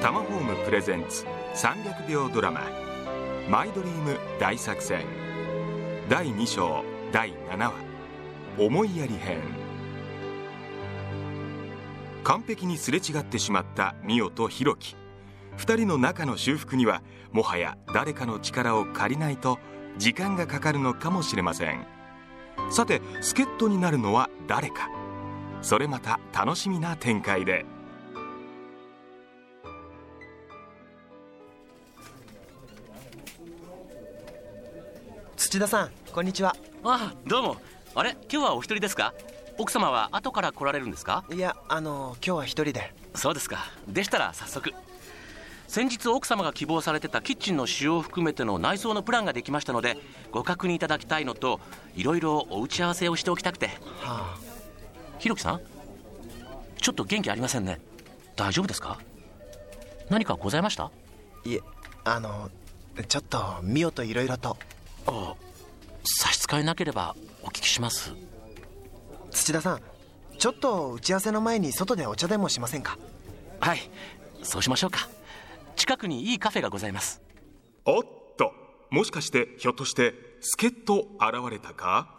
タマホームプレゼンツ300秒ドラマ「マイドリーム大作戦」第2章第7話「思いやり編」完璧にすれ違ってしまったミオとヒロキ。2人の仲の修復にはもはや誰かの力を借りないと時間がかかるのかもしれません。さて助っ人になるのは誰か。それまた楽しみな展開で。土田さんこんにちは。あどうも。あれ今日はお一人ですか？奥様は後から来られるんですか？いやあの今日は一人で。そうですか。でしたら早速。先日奥様が希望されてたキッチンの使用を含めての内装のプランができましたのでご確認いただきたいのといろいろお打ち合わせをしておきたくて。はあ。ひろきさん？ちょっと元気ありませんね。大丈夫ですか？何かございました？いえあのちょっとミオといろいろとあ差し支えなければお聞きします。土田さんちょっと打ち合わせの前に外でお茶でもしませんか？はいそうしましょうか。近くにいいカフェがございます。おっともしかしてひょっとして助っ人現れたか？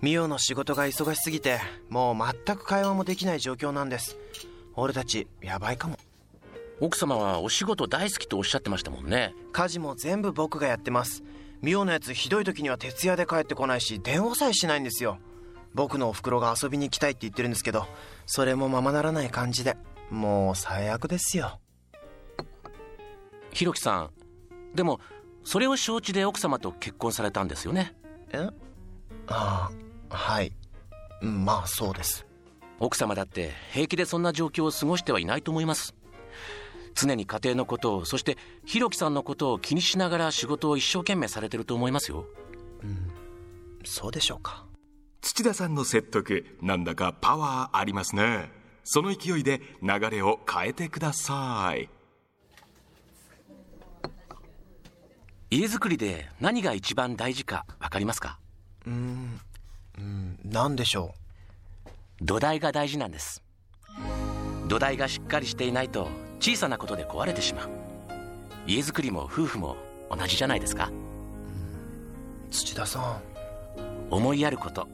ミオの仕事が忙しすぎてもう全く会話もできない状況なんです。俺たちやばいかも奥様はお仕事大好きとおっしゃってましたもんね。家事も全部僕がやってます。ミオのやつひどい時には徹夜で帰ってこないし電話さえしないんですよ。僕のお袋が遊びに行きたいって言ってるんですけどそれもままならない感じでもう最悪ですよ。ひろきさんでもそれを承知で奥様と結婚されたんですよね。え？ああはい。うんまあそうです。奥様だって平気でそんな状況を過ごしてはいないと思います常に家庭のことをそしてひろきさんのことを気にしながら仕事を一生懸命されてると思いますよ。そうでしょうか。土田さんの説得なんだかパワーありますね。その勢いで流れを変えてください。家づくりで何が一番大事か分かりますか？うん。何でしょ土台が大事なんです。土台がしっかりしていないと小さなことで壊れてしまう。家づくりも夫婦も同じじゃないですか。う土田さん。思いやること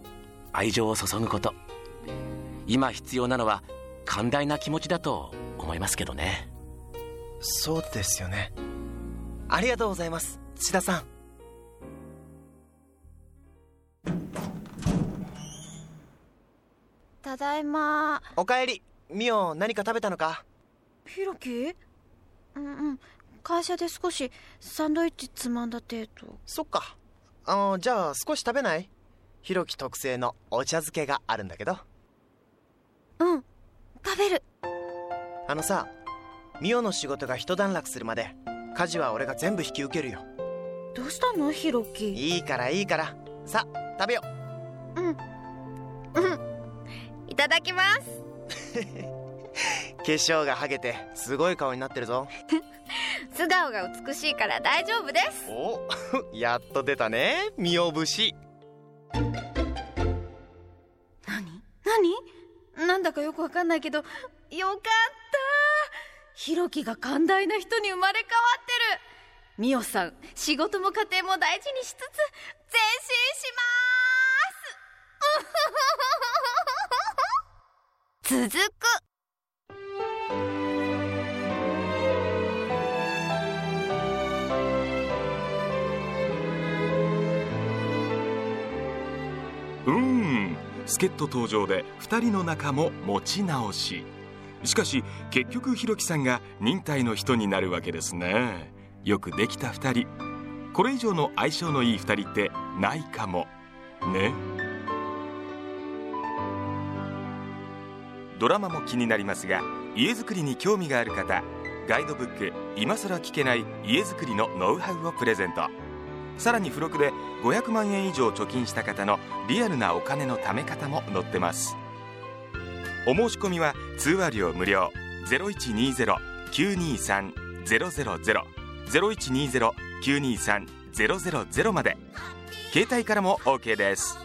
愛情を注ぐこと。今必要なのは寛大な気持ちだと思いますけどね。そうですよね。ありがとうございます土田さん。ただいま。おかえり。ミオ何か食べたのか？ひろきうんうん。会社で少しサンドイッチつまんだ程度。そっか。あのじゃあ少し食べない？ひろき特製のお茶漬けがあるんだけど。うん。食べる。あのさミオの仕事が一段落するまで家事は俺が全部引き受けるよ。どうしたの？ひろきいいからいいから。さ食べようん。うん。いただきます 化粧がはげてすごい顔になってるぞ。素顔が美しいから大丈夫です。お やっと出たねミオ節何？何？なんだかよくわかんないけどよかった。ひろきが寛大な人に生まれ変わってる。みおさん仕事も家庭も大事にしつつ前進します。続くうん。助っ人登場で2人の仲も持ち直し。しかし結局ひろきさんが忍耐の人になるわけですね。よくできた2人。これ以上の相性のいい2人ってないかも。ね。ドラマも気になりますが家づくりに興味がある方ガイドブック「今更聞けない家づくりのノウハウ」をプレゼント。さらに付録で500万円以上貯金した方のリアルなお金の貯め方も載ってます。お申し込みは通話料無料。0120-923-000 0120-923-000まで。携帯からも OK です